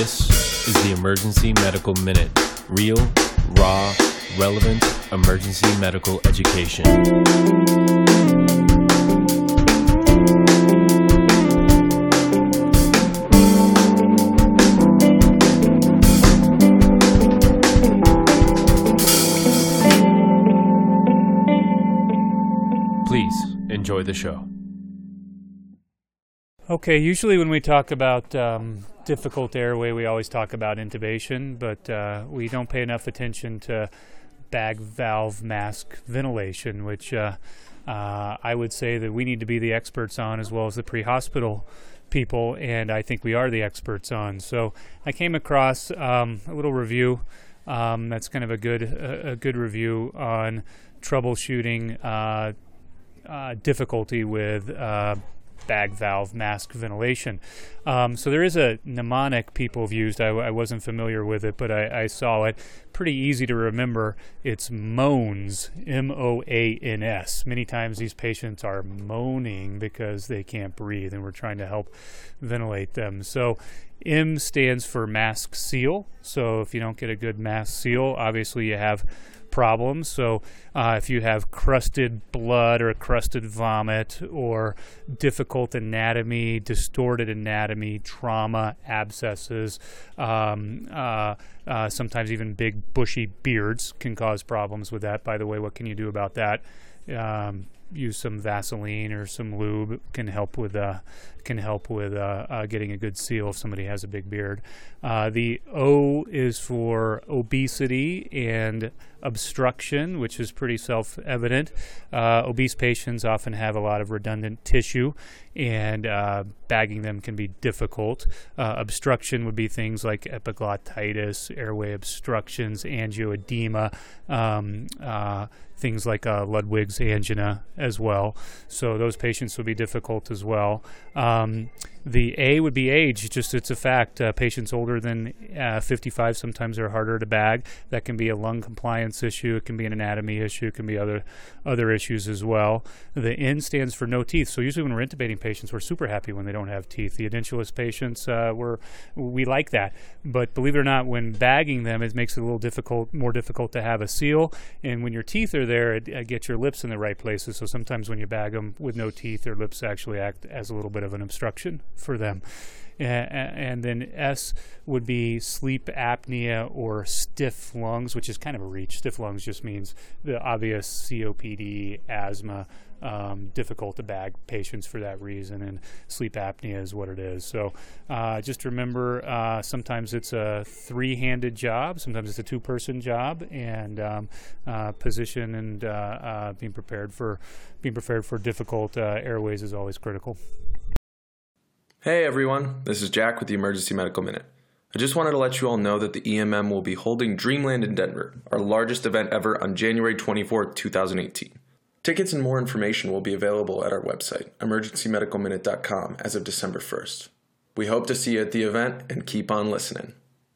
This is the Emergency Medical Minute. Real, raw, relevant emergency medical education. Please enjoy the show. Okay, usually when we talk about um, difficult airway, we always talk about intubation, but uh, we don't pay enough attention to bag valve mask ventilation, which uh, uh, I would say that we need to be the experts on as well as the pre hospital people, and I think we are the experts on. So I came across um, a little review um, that's kind of a good, a, a good review on troubleshooting uh, uh, difficulty with uh, bag valve mask ventilation. Um, so there is a mnemonic people have used. I, I wasn't familiar with it, but I, I, saw it. Pretty easy to remember. It's moans, M O A N S. Many times these patients are moaning because they can't breathe, and we're trying to help ventilate them. So M stands for mask seal. So if you don't get a good mask seal, obviously you have problems. So, uh, if you have crusted blood or crusted vomit or difficult anatomy, distorted anatomy, trauma, abscesses, um, uh, uh, sometimes even big bushy beards can cause problems with that. By the way, what can you do about that? Um, use some Vaseline or some lube can help with uh, can help with uh, uh, getting a good seal if somebody has a big beard. Uh, the O is for obesity and obstruction, which is pretty self-evident. Uh, obese patients often have a lot of redundant tissue, and uh, bagging them can be difficult. obstruction would be things like epiglottitis, airway obstructions, angioedema. Um, things like uh, Ludwig's angina as well. So those patients would be difficult as well. Um, the A would be age, just it's a fact. Uh, patients older than uh, 55 sometimes are harder to bag. That can be a lung compliance issue. It can be an anatomy issue. It can be other other issues as well. The N stands for no teeth. So usually when we're intubating patients, we're super happy when they don't have teeth. The edentulous patients, uh, we're we like that. But believe it or not, when bagging them, it makes it a little difficult, more difficult to have a seal. And when your teeth are there, it, it gets your lips in the right places. So sometimes when you bag them with no teeth, their lips actually act as a little bit of an obstruction for them. And then S would be sleep apnea or stiff lungs, which is kind of a reach. Stiff lungs just means the obvious COPD, asthma, um, difficult to bag patients for that reason, and sleep apnea is what it is. So uh, just remember, uh, sometimes it's a three-handed job, sometimes it's a two-person job, and um, uh, position and uh, uh, being prepared for being prepared for difficult uh, airways is always critical. Hey everyone, this is Jack with the Emergency Medical Minute. I just wanted to let you all know that the EMM will be holding Dreamland in Denver, our largest event ever, on January 24, 2018. Tickets and more information will be available at our website, emergencymedicalminute.com, as of December 1st. We hope to see you at the event and keep on listening.